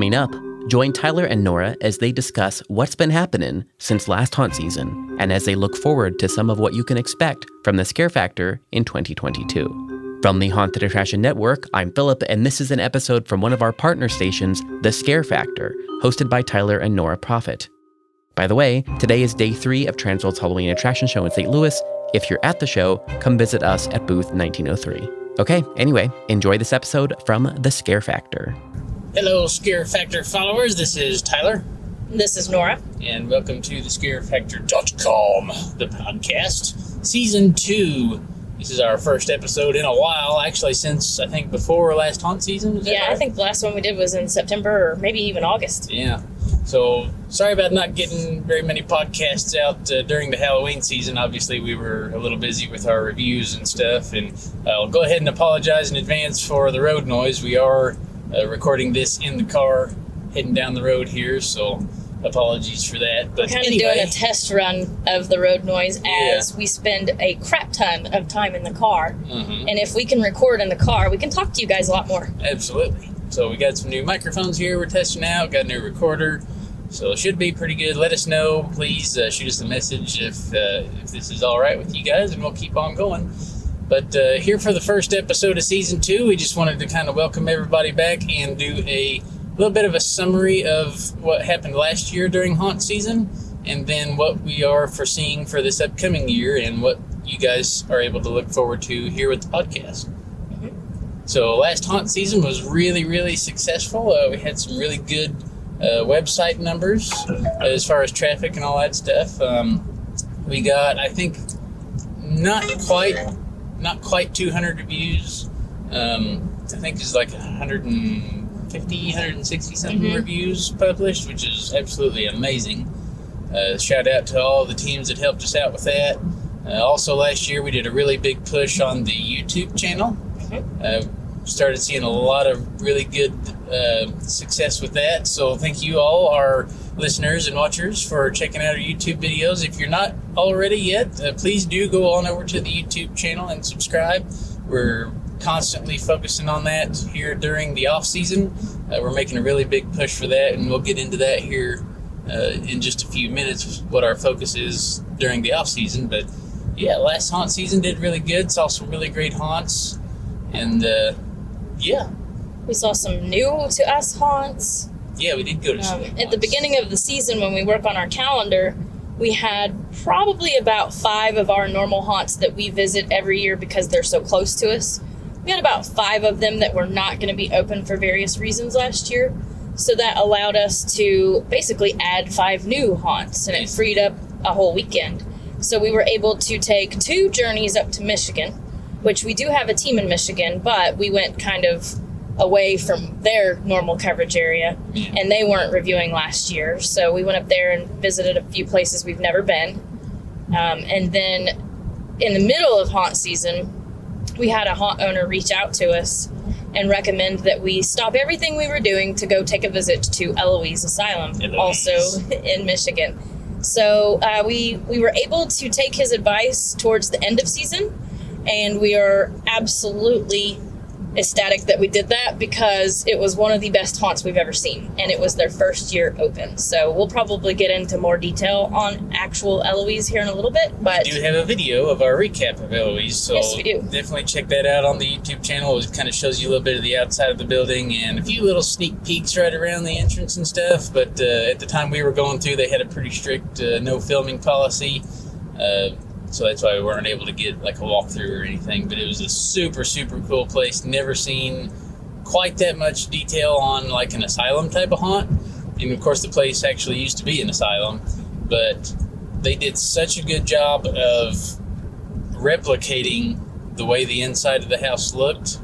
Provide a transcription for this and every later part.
Coming up, join Tyler and Nora as they discuss what's been happening since last haunt season and as they look forward to some of what you can expect from the Scare Factor in 2022. From the Haunted Attraction Network, I'm Philip, and this is an episode from one of our partner stations, The Scare Factor, hosted by Tyler and Nora Proffet. By the way, today is day three of Transworld's Halloween Attraction Show in St. Louis. If you're at the show, come visit us at booth 1903. Okay, anyway, enjoy this episode from The Scare Factor. Hello, Scare Factor followers. This is Tyler, This is Nora. and welcome to the ScareFactor.com, the podcast, season two. This is our first episode in a while, actually, since I think before last haunt season. is that Yeah, I right? think the last one we did was in September or maybe even August. Yeah. So sorry about not getting very many podcasts out uh, during the Halloween season. Obviously, we were a little busy with our reviews and stuff, and I'll go ahead and apologize in advance for the road noise. We are uh, recording this in the car heading down the road here, so apologies for that. But We're kind of doing a test run of the road noise Yeah. as we spend a crap ton of time in the car. Mhm. And if we can record in the car, we can talk to you guys a lot more. Absolutely. So we got some new microphones here we're testing out, got a new recorder. So it should be pretty good. Let us know. Please uh, shoot us a message if, uh, if this is all right with you guys, and we'll keep on going. But uh, here for the first episode of season two, we just wanted to kind of welcome everybody back and do a little bit of a summary of what happened last year during haunt season, and then what we are foreseeing for this upcoming year, and what you guys are able to look forward to here with the podcast. So last haunt season was really, really successful. Uh, we had some really good uh, website numbers as far as traffic and all that stuff. Um, we got, I think, not quite, not quite 200 reviews. Um, I think it's like 150, 160 something Mhm. reviews published, which is absolutely amazing. Uh, shout out to all the teams that helped us out with that. Uh, also, last year we did a really big push on the YouTube channel. Uh, started seeing a lot of really good uh, success with that. So thank you all, our listeners and watchers, for checking out our YouTube videos. If you're not already yet, uh, please do go on over to the YouTube channel and subscribe. We're constantly focusing on that here during the off season. Uh, we're making a really big push for that, and we'll get into that here uh, in just a few minutes. What our focus is during the off season, but yeah, last haunt season did really good. Saw some really great haunts, and uh, yeah, We saw some new to us haunts. Yeah, we did go to some Um, new at the beginning of the season, when we work on our calendar, we had probably about five of our normal haunts that we visit every year because they're so close to us. We had about five of them that were not going to be open for various reasons last year. So that allowed us to basically add five new haunts and it freed up a whole weekend. So we were able to take two journeys up to Michigan, which we do have a team in Michigan, but we went kind of away from their normal coverage area and they weren't reviewing last year. So we went up there and visited a few places we've never been. Um, and then in the middle of haunt season, we had a haunt owner reach out to us and recommend that we stop everything we were doing to go take a visit to Eloise Asylum, Eloise. also in Michigan. So uh, we we were able to take his advice towards the end of season, and we are absolutely ecstatic that we did that because it was one of the best haunts we've ever seen and it was their first year open so we'll probably get into more detail on actual eloise here in a little bit but We do have a video of our recap of Eloise, so Yes, we do. definitely check that out on the YouTube channel. It kind of shows you a little bit of the outside of the building and a few little sneak peeks right around the entrance and stuff. But uh, at the time we were going through, they had a pretty strict uh, no filming policy. Uh, so that's why we weren't able to get like a walkthrough or anything. But it was a super, super cool place. Never seen quite that much detail on like an asylum type of haunt. And of course, the place actually used to be an asylum, but they did such a good job of replicating the way the inside of the house looked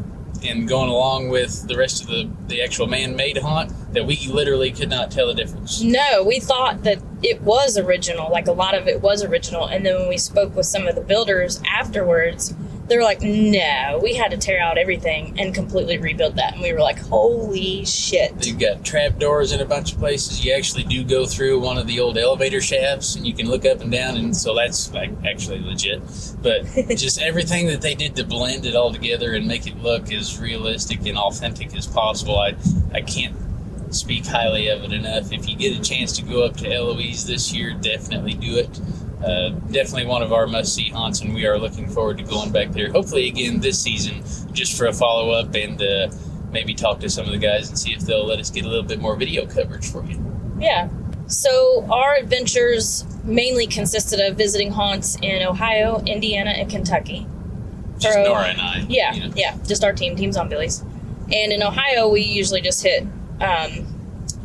and going along with the rest of the, the actual man-made haunt that we literally could not tell the difference. no we thought that it was original like a lot of it was original and then when we spoke with some of the builders afterwards they were like no we had to tear out everything and completely rebuild that and we were like holy shit They've got trap doors in a bunch of places. You actually do go through one of the old elevator shafts, and you can look up and down, and so that's like actually legit. But just everything that they did to blend it all together and make it look as realistic and authentic as possible, I I can't speak highly of it enough. If you get a chance to go up to Eloise this year, definitely do it. Uh, definitely one of our must see haunts, and we are looking forward to going back there. Hopefully, again this season, just for a follow up and uh, maybe talk to some of the guys and see if they'll let us get a little bit more video coverage for you. Yeah. So our adventures mainly consisted of visiting haunts in Ohio, Indiana, and Kentucky. Just For- Nora and I. Yeah, you know. yeah, just our team, Team Zombillies. And in Ohio, we usually just hit um,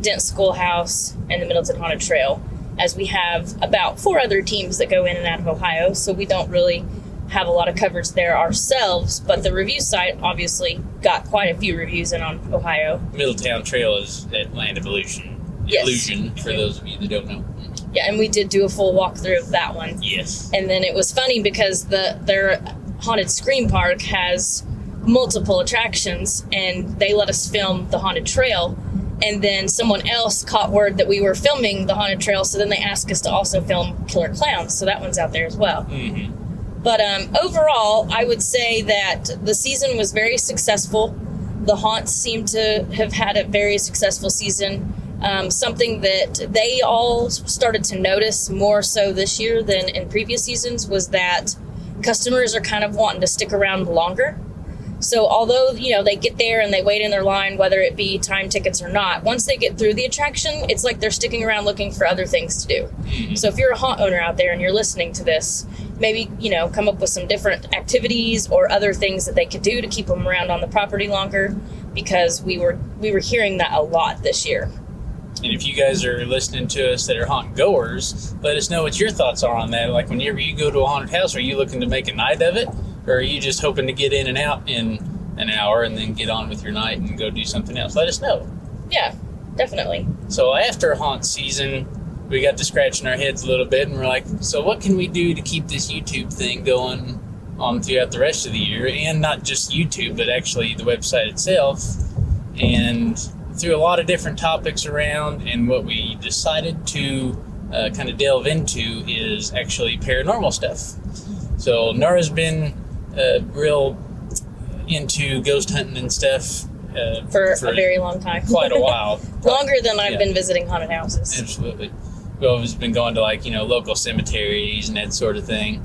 Dent Schoolhouse and the Middletown Haunted Trail, as we have about four other teams that go in and out of Ohio, so we don't really have a lot of coverage there ourselves. But the review site obviously got quite a few reviews in on Ohio. Middletown Trail is at Land of Illusion. Yes. Illusion, for those of you that don't know. Yeah, and we did do a full walkthrough of that one. Yes. And then it was funny because the their haunted scream park has multiple attractions, and they let us film the haunted trail. And then someone else caught word that we were filming the haunted trail, so then they asked us to also film Killer Clowns. So that one's out there as well. hmm But um, overall, I would say that the season was very successful. The haunts seem to have had a very successful season. Um, something that they all started to notice more so this year than in previous seasons was that customers are kind of wanting to stick around longer. So although you know they get there and they wait in their line, whether it be time tickets or not, once they get through the attraction, it's like they're sticking around looking for other things to do. Mhm. So if you're a haunt owner out there and you're listening to this, maybe you know come up with some different activities or other things that they could do to keep them around on the property longer, because we were we were hearing that a lot this year. And if you guys are listening to us that are haunt goers, let us know what your thoughts are on that. Like, whenever you go to a haunted house, are you looking to make a night of it? Or are you just hoping to get in and out in an hour and then get on with your night and go do something else? Let us know. Yeah, definitely. So, after haunt season, we got to scratching our heads a little bit and we're like, so what can we do to keep this YouTube thing going on throughout the rest of the year? And not just YouTube, but actually the website itself. And threw a lot of different topics around, and what we decided to uh, kind of delve into is actually paranormal stuff. So Nora's been uh, real into ghost hunting and stuff uh, For, a very long time, quite a while. longer than I've Yeah. been visiting haunted houses. Absolutely. We've always been going to like, you know, local cemeteries and that sort of thing.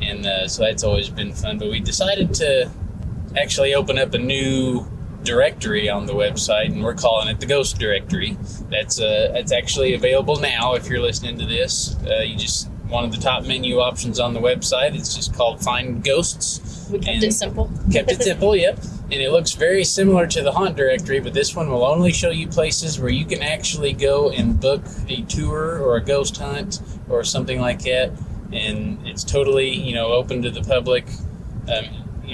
And uh, so that's always been fun. But we decided to actually open up a new directory on the website and we're calling it the Ghost Directory. That's uh, that's actually available now if you're listening to this. Uh, you just one of the top menu options on the website. It's just called Find Ghosts. We kept it simple. kept it simple, yep. And it looks very similar to the haunt directory, but this one will only show you places where you can actually go and book a tour or a ghost hunt or something like that. And it's totally, you know, open to the public. Um,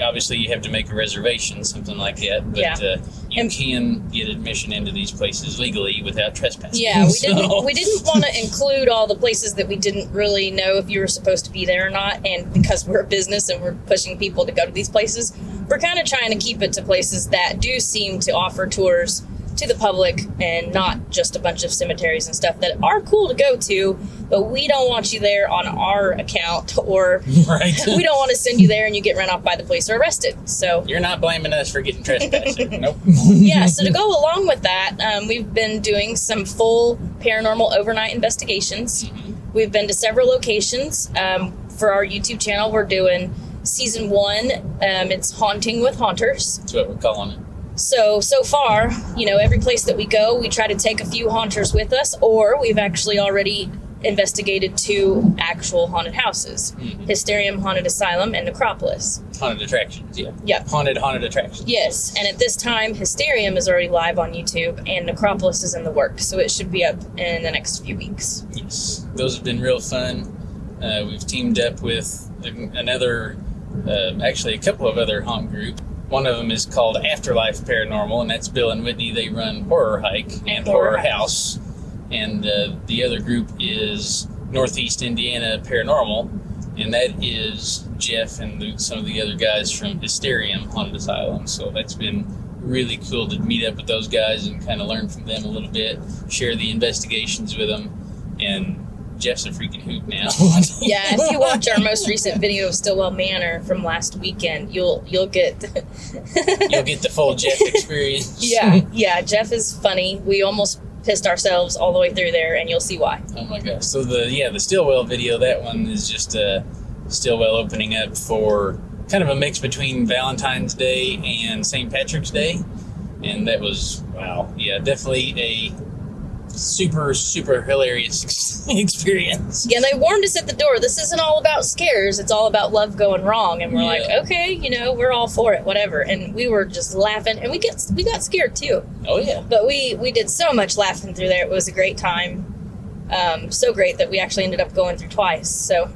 obviously, you have to make a reservation, something like that. But Yeah. uh, you And- can get admission into these places legally without trespassing. Yeah, we So- didn't we didn't want to include all the places that we didn't really know if you were supposed to be there or not. And because we're a business and we're pushing people to go to these places, we're kind of trying to keep it to places that do seem to offer tours to the public and not just a bunch of cemeteries and stuff that are cool to go to, but we don't want you there on our account or right. we don't want to send you there and you get run off by the police or arrested. So You're not blaming us for getting trespassed. nope. yeah, so to go along with that, um, we've been doing some full paranormal overnight investigations. We've been to several locations. Um, for our YouTube channel, we're doing season one. Um, it's Haunting with Haunters. That's what we're calling it. So, so far, you know, every place that we go, we try to take a few haunters with us, or we've actually already investigated two actual haunted houses Mhm. Hysterium Haunted Asylum and Necropolis. Haunted attractions, yeah. Yep. Haunted, haunted attractions. Yes, and at this time, Hysterium is already live on YouTube, and Necropolis is in the works, so it should be up in the next few weeks. Yes, those have been real fun. Uh, we've teamed up with another, uh, actually a couple of other haunt group. One of them is called Afterlife Paranormal, and that's Bill and Whitney. They run Horror Hike and, Horror Horror House. House. And uh, the other group is Northeast Indiana Paranormal, and that is Jeff and the, some of the other guys from Hysterium Haunted Asylum. So that's been really cool to meet up with those guys and kind of learn from them a little bit, share the investigations with them, and Jeff's a freaking hoot now. yeah, if you watch our most recent video of Stillwell Manor from last weekend, you'll you'll get you'll get the full Jeff experience. yeah, yeah. Jeff is funny. We almost pissed ourselves all the way through there, and you'll see why. Oh my gosh! So the yeah the Stillwell video that one is just uh, Stillwell opening up for kind of a mix between Valentine's Day and St. Patrick's Day, and that was wow yeah definitely a super super hilarious experience. Yeah, they warned us at the door. This isn't all about scares. It's all about love going wrong. And we're Yeah. like, okay, you know, we're all for it, whatever. And we were just laughing, and we get we got scared too. Oh yeah. But we we did so much laughing through there. It was a great time. Um, so great that we actually ended up going through twice. So,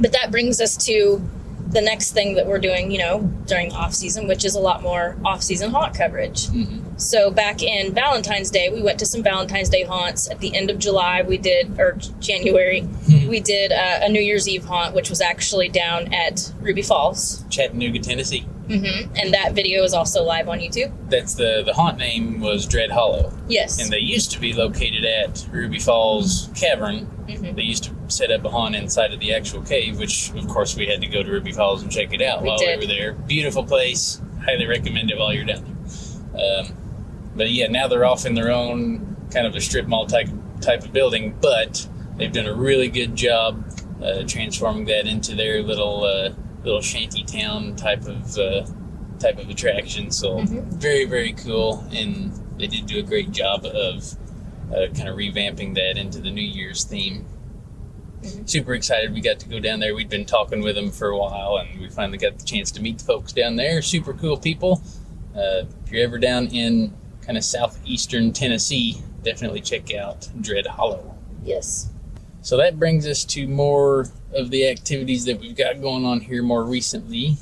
but that brings us to the next thing that we're doing, you know, during off season, which is a lot more off season haunt coverage. Mhm. So back in Valentine's Day, we went to some Valentine's Day haunts. At the end of July, we did, or January, we did uh, a New Year's Eve haunt, which was actually down at Ruby Falls. Chattanooga, Tennessee. hmm And that video is also live on YouTube. That's the the haunt name was Dread Hollow, Yes. and they used to be located at Ruby Falls Cavern. Mhm. They used to set up a haunt inside of the actual cave, which of course we had to go to Ruby Falls and check it out We while did. we were there. Beautiful place. Highly recommend it while you're down there. Um, but yeah, now they're off in their own kind of a strip mall type type of building, but they've done a really good job uh, transforming that into their little uh, little shanty town type of uh, type of attraction. So Mhm. very very cool, and they did do a great job of uh, kind of revamping that into the New Year's theme. Mhm. Super excited we got to go down there. We'd been talking with them for a while, and we finally got the chance to meet the folks down there. Super cool people. Uh, if you're ever down in kind of southeastern Tennessee, definitely check out Dread Hollow. yes. So that brings us to more of the activities that we've got going on here more recently,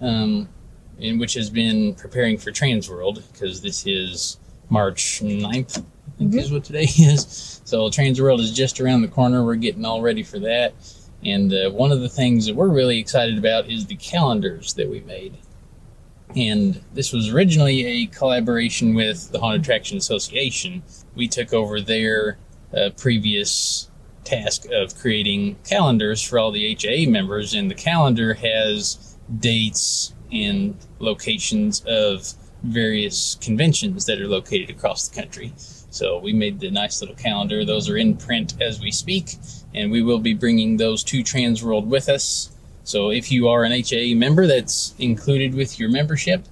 um, in which has been preparing for Transworld because this is March 9th, I think is what today is. So Transworld is just around the corner. We're getting all ready for that. And uh, one of the things that we're really excited about is the calendars that we made. And this was originally a collaboration with the Haunted Attraction Association. We took over their uh, previous task of creating calendars for all the HAA members, and the calendar has dates and locations of various conventions that are located across the country. So we made the nice little calendar. Those are in print as we speak, and we will be bringing those to Transworld with us. So if you are an HAA member, that's included with your membership.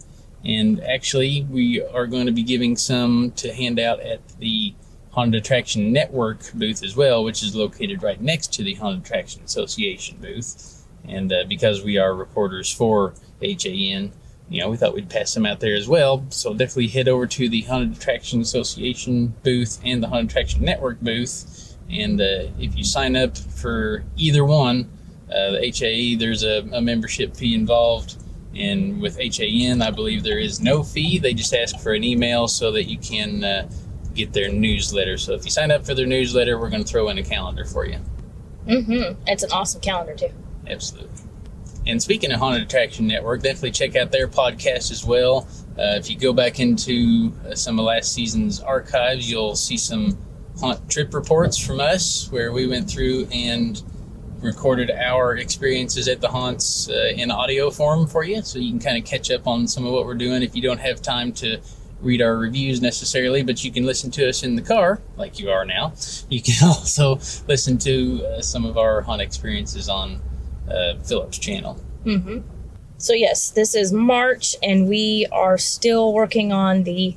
And actually, we are going to be giving some to hand out at the Haunted Attraction Network booth as well, which is located right next to the Haunted Attraction Association booth. And uh, because we are reporters for HAN, you know, we thought we'd pass them out there as well. So definitely head over to the Haunted Attraction Association booth and the Haunted Attraction Network booth. And uh, if you sign up for either one, uh, the HAE, there's a, a membership fee involved. And with HAN, I believe there is no fee. They just ask for an email so that you can uh, get their newsletter. So if you sign up for their newsletter, we're going to throw in a calendar for you. Mm-hmm. It's an awesome calendar too. Absolutely. And speaking of Haunted Attraction Network, definitely check out their podcast as well. Uh, if you go back into uh, some of last season's archives, you'll see some haunt trip reports from us where we went through and recorded our experiences at the haunts uh, in audio form for you. So you can kind of catch up on some of what we're doing if you don't have time to read our reviews necessarily, but you can listen to us in the car like you are now. You can also listen to uh, some of our haunt experiences on uh, Philip's channel. Mm-hmm. So yes, this is March, and we are still working on the.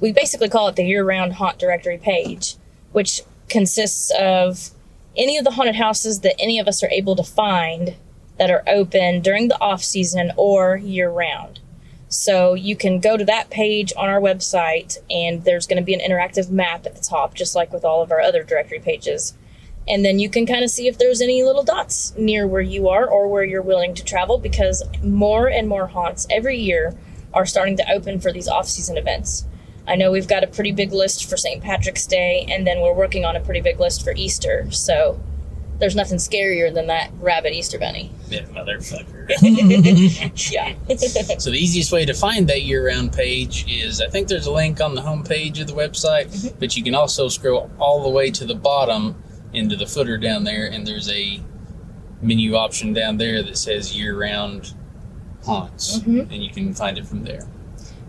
We basically call it the year-round haunt directory page, which consists of any of the haunted houses that any of us are able to find that are open during the off season or year-round. So you can go to that page on our website, and there's going to be an interactive map at the top, just like with all of our other directory pages and then you can kind of see if there's any little dots near where you are or where you're willing to travel because more and more haunts every year are starting to open for these off-season events. I know we've got a pretty big list for St. Patrick's Day and then we're working on a pretty big list for Easter. So there's nothing scarier than that rabbit Easter bunny. That motherfucker. Yeah. so the easiest way to find that year-round page is I think there's a link on the home page of the website, but you can also scroll all the way to the bottom into the footer down there, and there's a menu option down there that says year-round haunts, Mhm. and you can find it from there.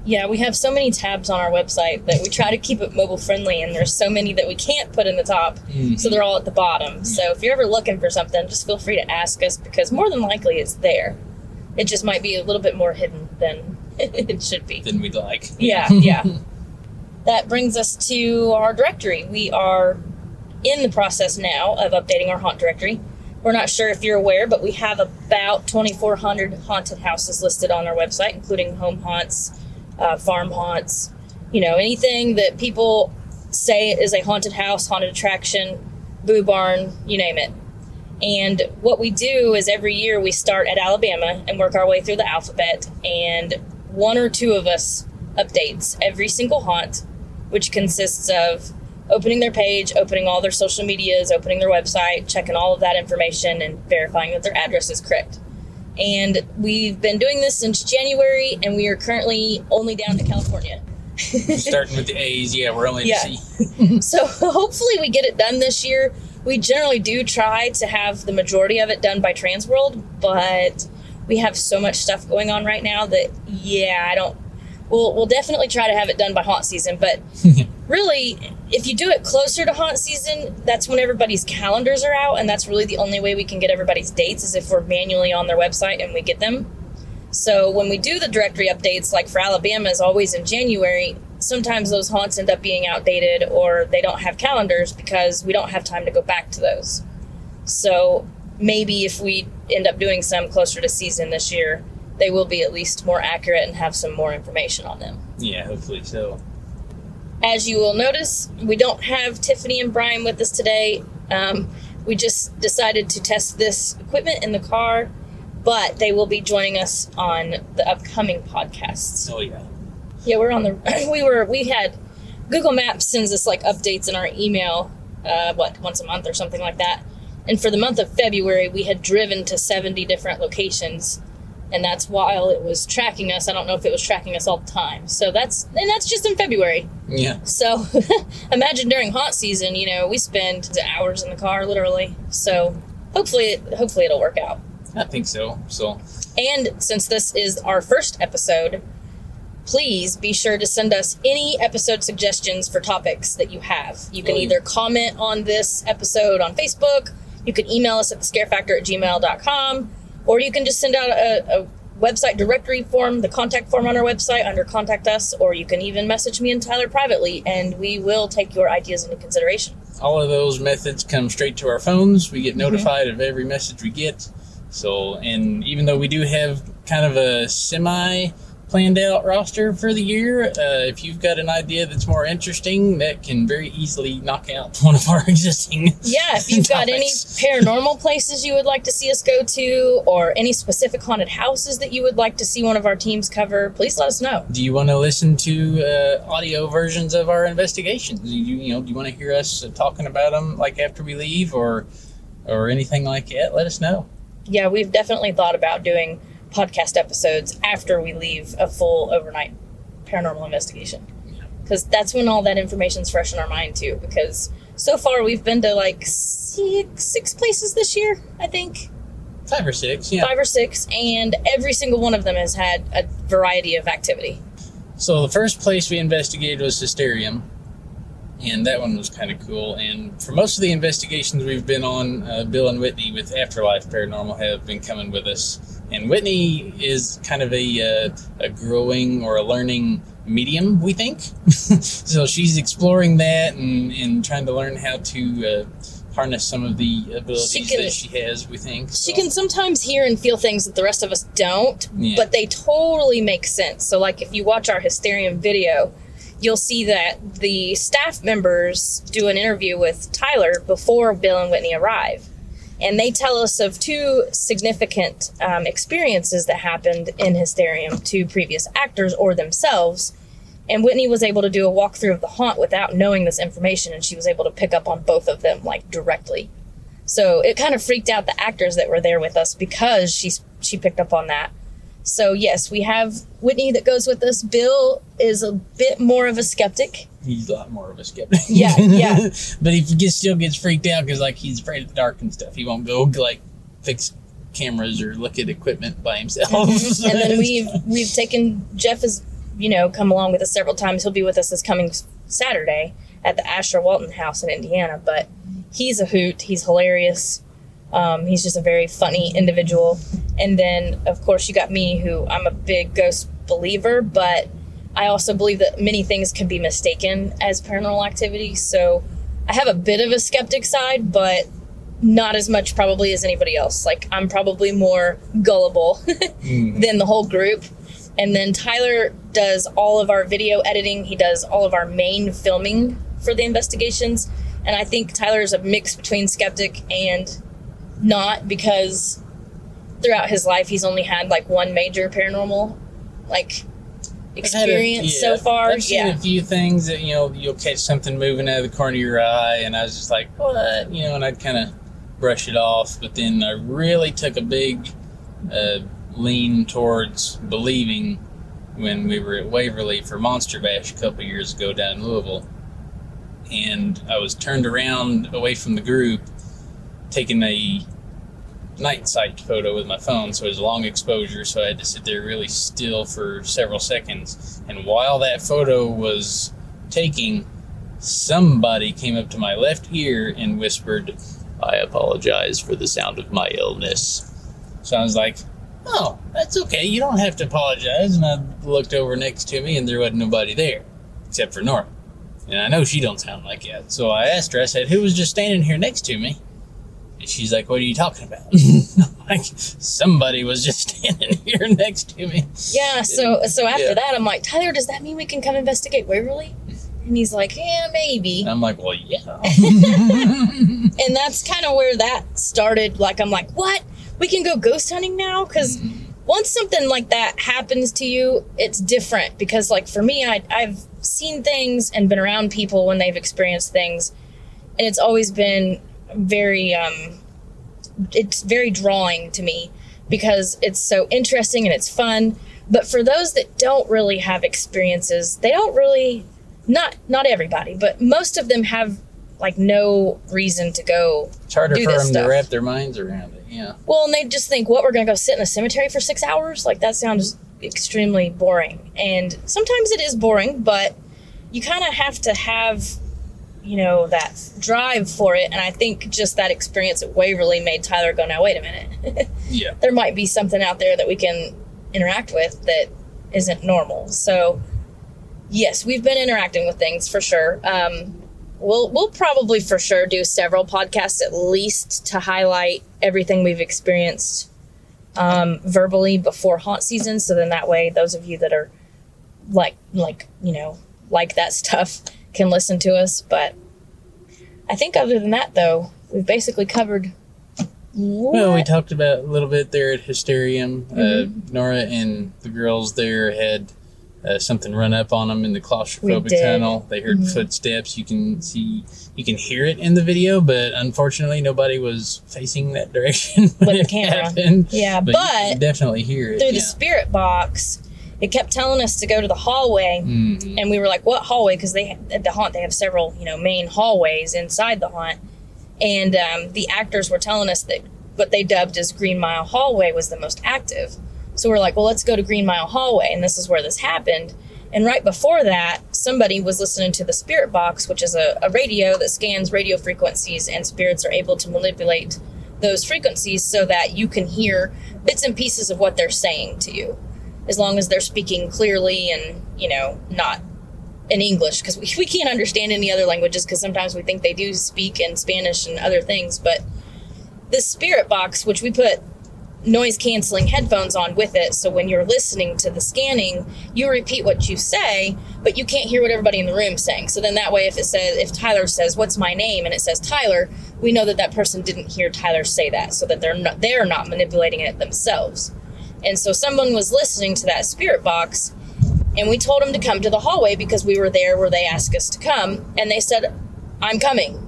Yeah, we have so many tabs on our website that we try to keep it mobile friendly, and there's so many that we can't put in the top, so mm-hmm. they're all at the bottom. So if you're ever looking for something, just feel free to ask us because more than likely it's there. It just might be a little bit more hidden than it should be. Than we'd like. Yeah, yeah. that brings us to our directory. We are in the process now of updating our haunt directory. We're not sure if you're aware, but we have about 2,400 haunted houses listed on our website, including home haunts, uh, farm haunts, you know, anything that people say is a haunted house, haunted attraction, boo barn, you name it. And what we do is every year we start at Alabama and work our way through the alphabet, and one or two of us updates every single haunt, which consists of opening their page, opening all their social medias, opening their website, checking all of that information, and verifying that their address is correct. And we've been doing this since January, and we are currently only down to California. Starting with the A's, yeah, we're only Yeah. So hopefully we get it done this year. We generally do try to have the majority of it done by Transworld, but we have so much stuff going on right now that yeah, I don't. We'll we'll definitely try to have it done by haunt season, but really, if you do it closer to haunt season, that's when everybody's calendars are out, and that's really the only way we can get everybody's dates is if we're manually on their website and we get them. So when we do the directory updates, like for Alabama is always in January, sometimes those haunts end up being outdated or they don't have calendars because we don't have time to go back to those. So maybe if we end up doing some closer to season this year, they will be at least more accurate and have some more information on them. Yeah, hopefully so. As you will notice, we don't have Tiffany and Brian with us today. Um, we just decided to test this equipment in the car, but they will be joining us on the upcoming podcasts. Oh yeah. Yeah, we're on the. We were. We had Google Maps sends us like updates in our email, uh, what once a month or something like that. And for the month of February, we had driven to seventy different locations, and that's while it was tracking us. I don't know if it was tracking us all the time. So that's and that's just in February. Yeah. So imagine during haunt season, you know, we spend hours in the car literally. So hopefully, hopefully it'll work out. I think so. So And since this is our first episode, please be sure to send us any episode suggestions for topics that you have. You can Oh, yeah. either comment on this episode on Facebook, you can email us at the thescarefactor at gmail.com, or you can just send out a, a website directory form, the contact form on our website under Contact Us, or you can even message me and Tyler privately, and we will take your ideas into consideration. all of those methods come straight to our phones. We get Mm-hmm. notified of every message we get. So, and even though we do have kind of a semi planned out roster for the year, uh, if you've got an idea that's more interesting, that can very easily knock out one of our existing. Yeah, if you've got any paranormal places you would like to see us go to, or any specific haunted houses that you would like to see one of our teams cover, please let us know. Do you want to listen to uh, audio versions of our investigations? Do you, you know, do you want to hear us uh, talking about them like after we leave, or or anything like that? Let us know. Yeah, we've definitely thought about doing podcast episodes after we leave a full overnight paranormal investigation. Because that's when all that information's fresh in our mind, too. Because so far we've been to like six, six places this year, I think. Five or six, yeah. Five or six, and every single one of them has had a variety of activity. So the first place we investigated was Hysterium, and that one was kind of cool. And for most of the investigations we've been on, uh, Bill and Whitney with Afterlife Paranormal have been coming with us. And Whitney is kind of a uh, a growing or a learning medium, we think. so she's exploring that and, and trying to learn how to uh, harness some of the abilities She can- that she has. We think She can sometimes hear and feel things that the rest of us don't, Yeah. but they totally make sense. So, like if you watch our Hysterium video, you'll see that the staff members do an interview with Tyler before Bill and Whitney arrive. And they tell us of two significant um, experiences that happened in Hysterium to previous actors or themselves. And Whitney was able to do a walkthrough of the haunt without knowing this information, and she was able to pick up on both of them like directly. So it kind of freaked out the actors that were there with us because she she picked up on that. So yes, we have Whitney that goes with us. Bill is a bit more of a skeptic. He's a lot more of a skeptic. Yeah, yeah. but he gets, still gets freaked out because like he's afraid of the dark and stuff. He won't go like fix cameras or look at equipment by himself. Mm-hmm. and then we've we've taken Jeff has you know come along with us several times. He'll be with us this coming Saturday at the Asher Walton House in Indiana. But he's a hoot. He's hilarious. Um, he's just a very funny individual. And then of course you got me, who I'm a big ghost believer, but I also believe that many things can be mistaken as paranormal activity. So I have a bit of a skeptic side, but not as much probably as anybody else. Like I'm probably more gullible than the whole group. And then Tyler does all of our video editing. He does all of our main filming for the investigations. And I think Tyler is a mix between skeptic and not because throughout his life he's only had like one major paranormal like experience yeah, so far. I've seen yeah. a few things that you know you'll catch something moving out of the corner of your eye, and I was just like, what, you know, and I'd kind of brush it off. But then I really took a big uh, lean towards believing when we were at Waverly for Monster Bash a couple years ago down in Louisville, and I was turned around away from the group, taking a night sight photo with my phone, so it was long exposure, so I had to sit there really still for several seconds. And while that photo was taking, somebody came up to my left ear and whispered, I apologize for the sound of my illness. So I was like, oh, that's okay. You don't have to apologize. And I looked over next to me, and there wasn't nobody there except for Nora. And I know she don't sound like that. So I asked her, I said, who was just standing here next to me? And she's like, what are you talking about? Like, somebody was just standing here next to me. Yeah, so so after Yeah. that I'm like, Tyler, does that mean we can come investigate Waverly? And he's like, Yeah, maybe. And I'm like, well, yeah. And that's kind of where that started. Like, I'm like, what? We can go ghost hunting now? Because mm-hmm. once something like that happens to you, it's different. Because, like, for me, I, I've seen things and been around people when they've experienced things. And it's always been very, um, it's very drawing to me because it's so interesting and it's fun. But for those that don't really have experiences, they don't really, not not everybody, but most of them have like no reason to go It's harder do for this them stuff. to wrap their minds around it. Yeah. Well, and they just think, what, we're going to go sit in a cemetery for six hours? Like, that sounds extremely boring. And sometimes it is boring, but you kind of have to have, you know, that drive for it. And I think just that experience at Waverly made Tyler go, now, wait a minute. Yeah. there might be something out there that we can interact with that isn't normal. So, yes, we've been interacting with things for sure. Um, we'll we'll probably for sure do several podcasts at least to highlight everything we've experienced um, verbally before haunt season. So then that way, those of you that are like like you know like that stuff can listen to us. But I think other than that, though, we've basically covered. Well, we talked about a little bit there at Hysterium. Uh, Mm-hmm. Nora and the girls there had uh, something run up on them in the claustrophobic tunnel. They heard Mhm. footsteps. You can see, you can hear it in the video, but unfortunately, nobody was facing that direction when With the it camera. happened. yeah, But, but, definitely hear it. through yeah. the spirit box, it kept telling us to go to the hallway. Mhm. and we were like, "What hallway?" Because they at the haunt they have several you know main hallways inside the haunt, and um, the actors were telling us that what they dubbed as Green Mile Hallway was the most active. So we're like, "Well, let's go to Green Mile Hallway," and this is where this happened. And right before that, somebody was listening to the Spirit Box, which is a, a radio that scans radio frequencies, and spirits are able to manipulate those frequencies so that you can hear bits and pieces of what they're saying to you as long as they're speaking clearly and you know not in english because we, we can't understand any other languages because sometimes we think they do speak in spanish and other things but the spirit box which we put noise canceling headphones on with it so when you're listening to the scanning you repeat what you say but you can't hear what everybody in the room is saying. So then that way if it says if tyler says what's my name? and it says tyler we know that that person didn't hear tyler say that so that they're not they're not manipulating it themselves and so someone was listening to that spirit box, and we told them to come to the hallway because we were there where they asked us to come. And they said, I'm coming.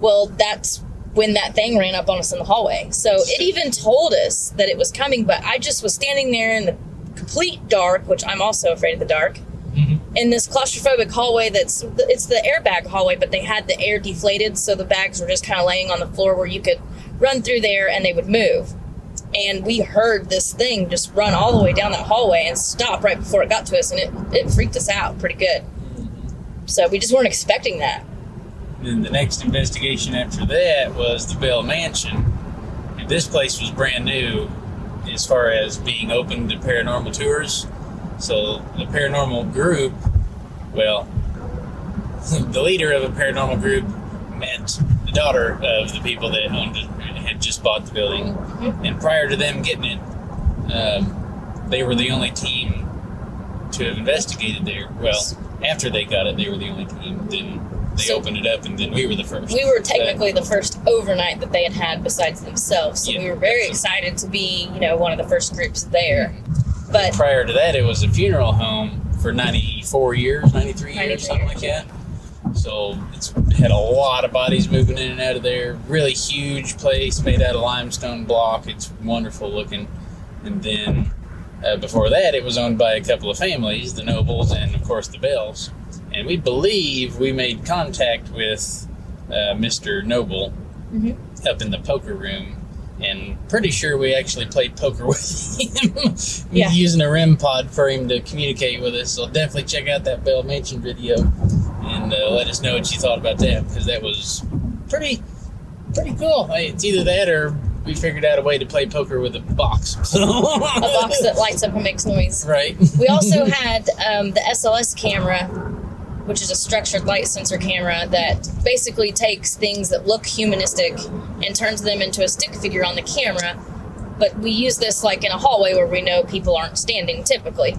Well, that's when that thing ran up on us in the hallway. So it even told us that it was coming, but I just was standing there in the complete dark, which I'm also afraid of the dark. Mhm. In this claustrophobic hallway, that's it's the airbag hallway, but they had the air deflated, so the bags were just kind of laying on the floor where you could run through there and they would move. And we heard this thing just run all the way down that hallway and stop right before it got to us, and it, it freaked us out pretty good. So we just weren't expecting that. Then the next investigation after that was the Bell Mansion. And this place was brand new as far as being open to paranormal tours. So the paranormal group, well, the leader of a paranormal group met the daughter of the people that owned just bought the building. And prior to them getting it, um, they were the only team to have investigated there. Well, after they got it, they were the only team. Then they So- opened it up, and then we were the first. We were technically the first overnight that they had had besides themselves, so Yeah. we were very excited to be, you know, one of the first groups there. But prior to that, it was a funeral home for 94 years, 93 years, 93 something like that. So it's had a lot of bodies moving in and out of there. Really huge place made out of limestone block. It's wonderful looking. And then uh, before that, it was owned by a couple of families, the Nobles and, of course, the Bells. And we believe we made contact with uh, Mr. Noble Mhm. up in the poker room. And pretty sure we actually played poker with him Yeah. using a REM pod for him to communicate with us. So definitely check out that Bell Mansion video and uh, let us know what you thought about that because that was pretty pretty cool. Hey, It's either that or we figured out a way to play poker with a box. a box that lights up and makes noise. right. We also had um, the SLS camera, which is a structured light sensor camera that basically takes things that look humanistic and turns them into a stick figure on the camera. But we use this like in a hallway where we know people aren't standing typically.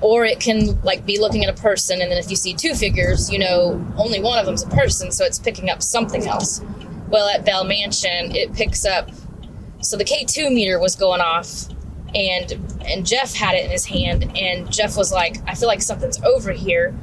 Or it can like be looking at a person, and then if you see two figures, you know only one of them's a person, so it's picking up something else. Well, at Bell Mansion, it picks up. So the K2 meter was going off, and and Jeff had it in his hand, and Jeff was like, "I feel like something's over here."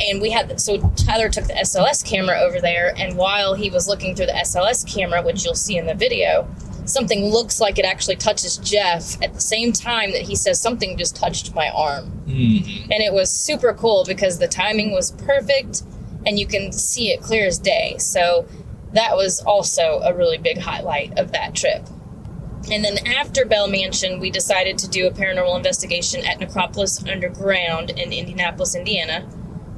And we had so Tyler took the SLS camera over there, and while he was looking through the SLS camera, which you'll see in the video, something looks like it actually touches Jeff at the same time that he says something just touched my arm. Mhm. And it was super cool because the timing was perfect and you can see it clear as day. So that was also a really big highlight of that trip. And then after Bell Mansion, we decided to do a paranormal investigation at Necropolis Underground in Indianapolis, Indiana.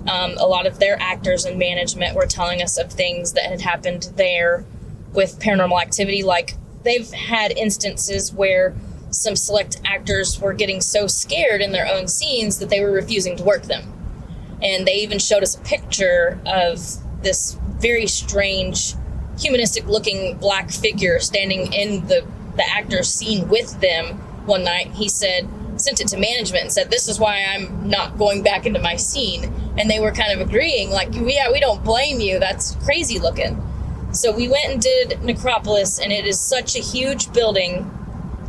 Um, a lot of their actors and management were telling us of things that had happened there with paranormal activity. Like they've had instances where some select actors were getting so scared in their own scenes that they were refusing to work them. And they even showed us a picture of this very strange, humanistic looking black figure standing in the, the actor's scene with them one night. He said, sent it to management and said, This is why I'm not going back into my scene. And they were kind of agreeing, like, Yeah, we don't blame you. That's crazy looking. So we went and did Necropolis, and it is such a huge building.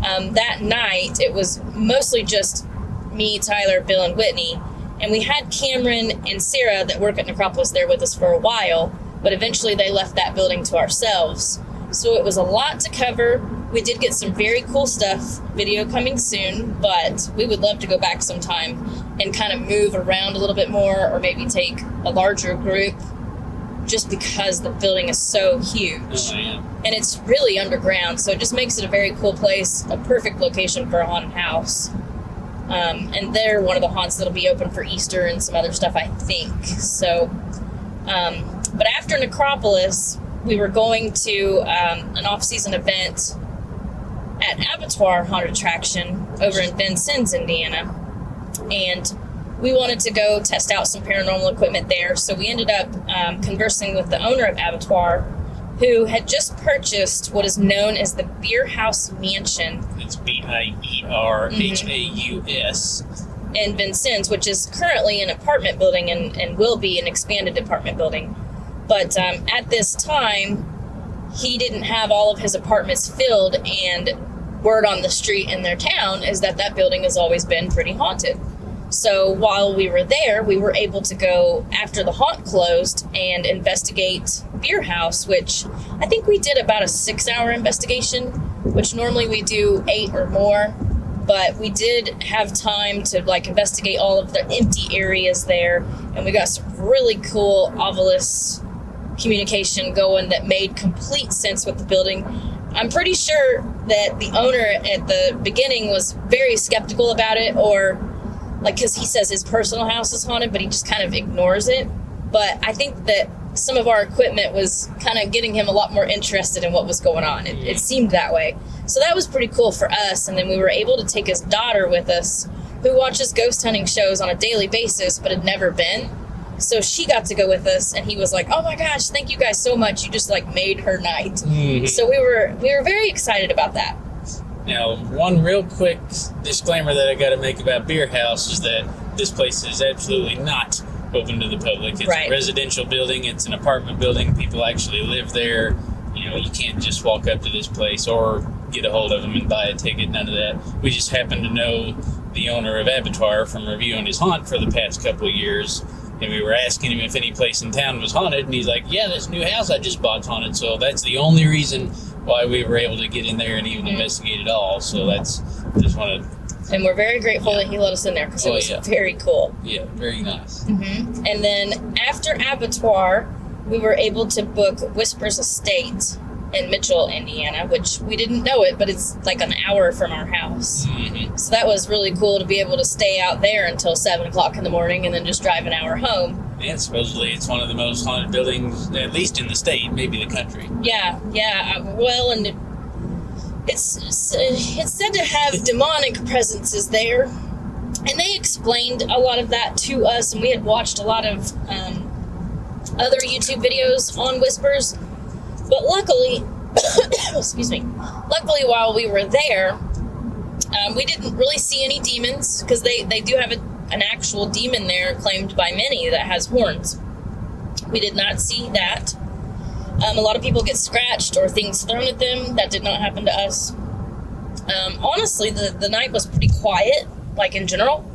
Um, that night, it was mostly just me, Tyler, Bill, and Whitney. And we had Cameron and Sarah that work at Necropolis there with us for a while, but eventually they left that building to ourselves. So it was a lot to cover. We did get some very cool stuff, video coming soon, but we would love to go back sometime and kind of move around a little bit more or maybe take a larger group just because the building is so huge Oh, yeah. and it's really underground, so it just makes it a very cool place, a perfect location for a haunted house. Um, and they're one of the haunts that'll be open for Easter and some other stuff, I think. So, um, but after Necropolis, we were going to um, an off-season event at Abattoir Haunted Attraction over in Vincennes, Indiana, and we wanted to go test out some paranormal equipment there. So we ended up um, conversing with the owner of Abattoir, who had just purchased what is known as the Bierhaus Mansion It's B I E R H A U S. in Vincennes, which is currently an apartment building and, and will be an expanded apartment building. But um, at this time, he didn't have all of his apartments filled, and word on the street in their town is that that building has always been pretty haunted. So while we were there, we were able to go after the haunt closed and investigate Bierhaus, which I think we did about a six hour investigation, which normally we do eight or more. but we did have time to like investigate all of the empty areas there, and we got some really cool Ovilus communication going that made complete sense with the building. I'm pretty sure that the owner at the beginning was very skeptical about it, or like because he says his personal house is haunted, but he just kind of ignores it. But I think that some of our equipment was kind of getting him a lot more interested in what was going on. It, it seemed that way. So that was pretty cool for us. And then we were able to take his daughter with us, who watches ghost hunting shows on a daily basis, but had never been. So she got to go with us, and he was like, "Oh my gosh, thank you guys so much! You just like made her night." Mhm. So we were we were very excited about that. Now, one real quick disclaimer that I got to make about Bierhaus is that this place is absolutely not open to the public. It's Right. a residential building. It's an apartment building. People actually live there. You know, you can't just walk up to this place or get a hold of them and buy a ticket. None of that. We just happen to know the owner of Abattoir from reviewing his haunt for the past couple of years. And we were asking him if any place in town was haunted, and he's like, "Yeah, this new house I just bought's haunted." So that's the only reason why we were able to get in there and even Mhm. investigate it all. So that's just want to, And we're very grateful that he let us in there because it Oh, was yeah. very cool. yeah, very nice. hmm And then after Abattoir, we were able to book Whispers Estate in Mitchell, Indiana, which we didn't know it, but it's like an hour from our house. hmm So that was really cool to be able to stay out there until seven o'clock in the morning and then just drive an hour home. And supposedly it's one of the most haunted buildings, at least in the state, maybe the country. Yeah, yeah. uh, Well, and it's it's, it's said to have demonic presences there, and they explained a lot of that to us. And we had watched a lot of um, other YouTube videos on whispers, but luckily, excuse me, luckily while we were there, um, we didn't really see any demons because they they do have a, an actual demon there claimed by many that has horns. We did not see that. Um, a lot of people get scratched or things thrown at them. That did not happen to us. Um, honestly, the, the night was pretty quiet, like in general.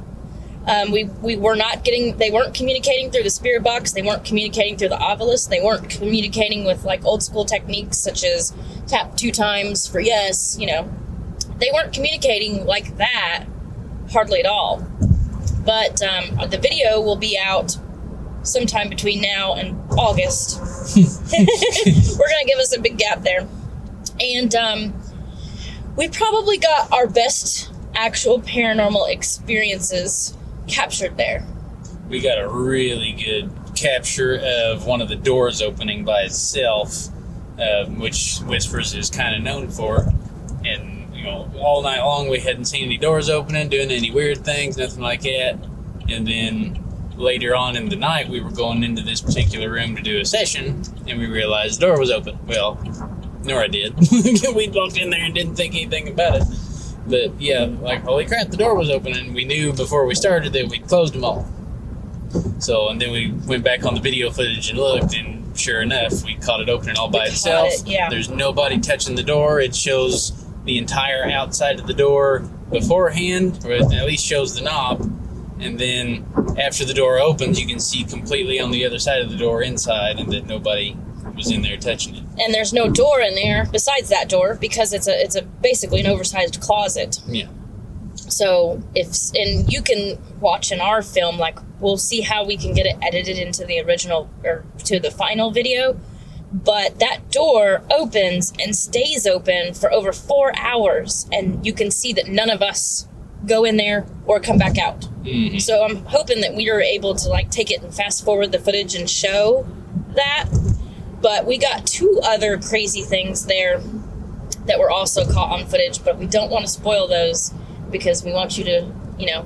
Um, we, we were not getting, they weren't communicating through the spirit box. They weren't communicating through the ovilus. They weren't communicating with like old school techniques such as tap two times for yes, you know. They weren't communicating like that hardly at all. But um, the video will be out sometime between now and August. We're gonna give us a big gap there, and um, we probably got our best actual paranormal experiences captured there. We got a really good capture of one of the doors opening by itself, uh, which Whispers is kind of known for. And, know, all night long we hadn't seen any doors opening, doing any weird things, nothing like that. And then later on in the night, we were going into this particular room to do a session, and we realized the door was open. Well, Nora did. we walked in there and didn't think anything about it. But yeah, like, holy crap, the door was open, and we knew before we started that we closed them all. So, and then we went back on the video footage and looked, and sure enough, we caught it opening all by We itself. it, yeah. There's nobody touching the door. It shows the entire outside of the door beforehand, or it at least shows the knob. And then after the door opens, you can see completely on the other side of the door inside, and that nobody was in there touching it. And there's no door in there besides that door because it's a it's a basically an oversized closet. Yeah. So if and you can watch in our film, like we'll see how we can get it edited into the original or to the final video. But that door opens and stays open for over four hours, and you can see that none of us go in there or come back out. Mhm. So I'm hoping that we are able to like take it and fast forward the footage and show that. But we got two other crazy things there that were also caught on footage, but we don't want to spoil those because we want you to, you know,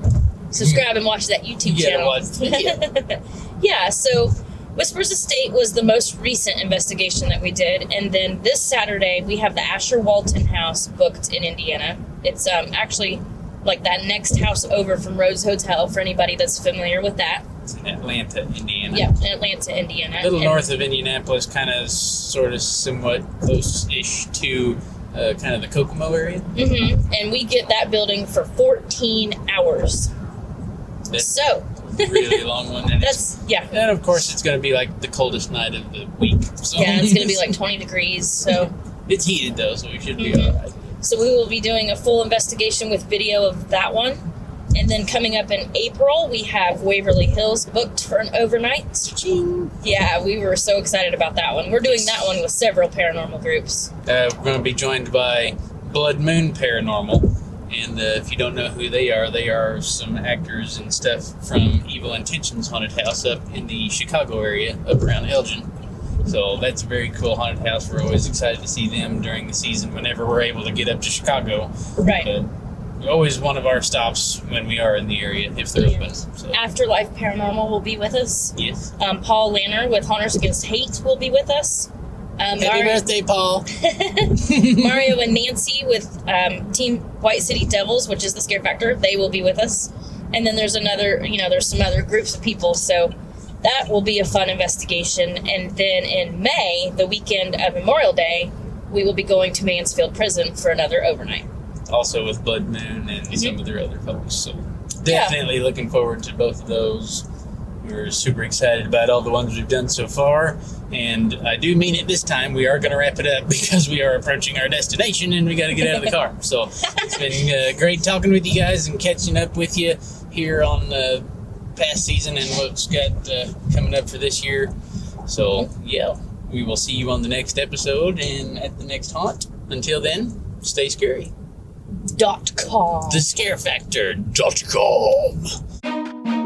subscribe and watch that YouTube You gotta channel. video. yeah, so Whispers Estate was the most recent investigation that we did, and then this Saturday we have the Asher Walton House booked in Indiana. It's um, actually like that next house over from Rose Hotel for anybody that's familiar with that. It's in Atlanta, Indiana. Yeah, in Atlanta, Indiana. A little And- north of Indianapolis, kind of, sort of, somewhat close-ish to uh, kind of the Kokomo area. Mhm. And we get that building for 14 hours. That's So really long one, and that's yeah, and of course it's going to be like the coldest night of the week. So yeah. It's gonna be like 20 degrees. So it's heated though, so we should be Mhm. all right. So we will be doing a full investigation with video of that one. And then coming up in April, we have Waverly Hills booked for an overnight. Yeah, we were so excited about that one. We're doing that one with several paranormal groups. Uh, we're going to be joined by Blood Moon Paranormal. And uh, if you don't know who they are, they are some actors and stuff from Evil Intentions Haunted House up in the Chicago area, up around Elgin. So that's a very cool haunted house. We're always excited to see them during the season whenever we're able to get up to Chicago. Right. But always one of our stops when we are in the area if they're open. So, Afterlife Paranormal will be with us. yes. Um, Paul Lanner with Hunters Against Hate will be with us. Um, Happy Mario, birthday, Paul. Mario and Nancy with um, Team White City Devils, which is the Scare Factor, they will be with us. And then there's another, you know, there's some other groups of people. So that will be a fun investigation. And then in May, the weekend of Memorial Day, we will be going to Mansfield Prison for another overnight. also with Blood Moon and some of their other folks. So definitely looking forward to both of those. We're super excited about all the ones we've done so far. And I do mean it this time. We are going to wrap it up because we are approaching our destination and we got to get out of the car. So it's been uh, great talking with you guys and catching up with you here on the past season and what's got uh, coming up for this year. So, yeah, we will see you on the next episode and at the next haunt. Until then, stay scary. Dot com. The scarefactor.com.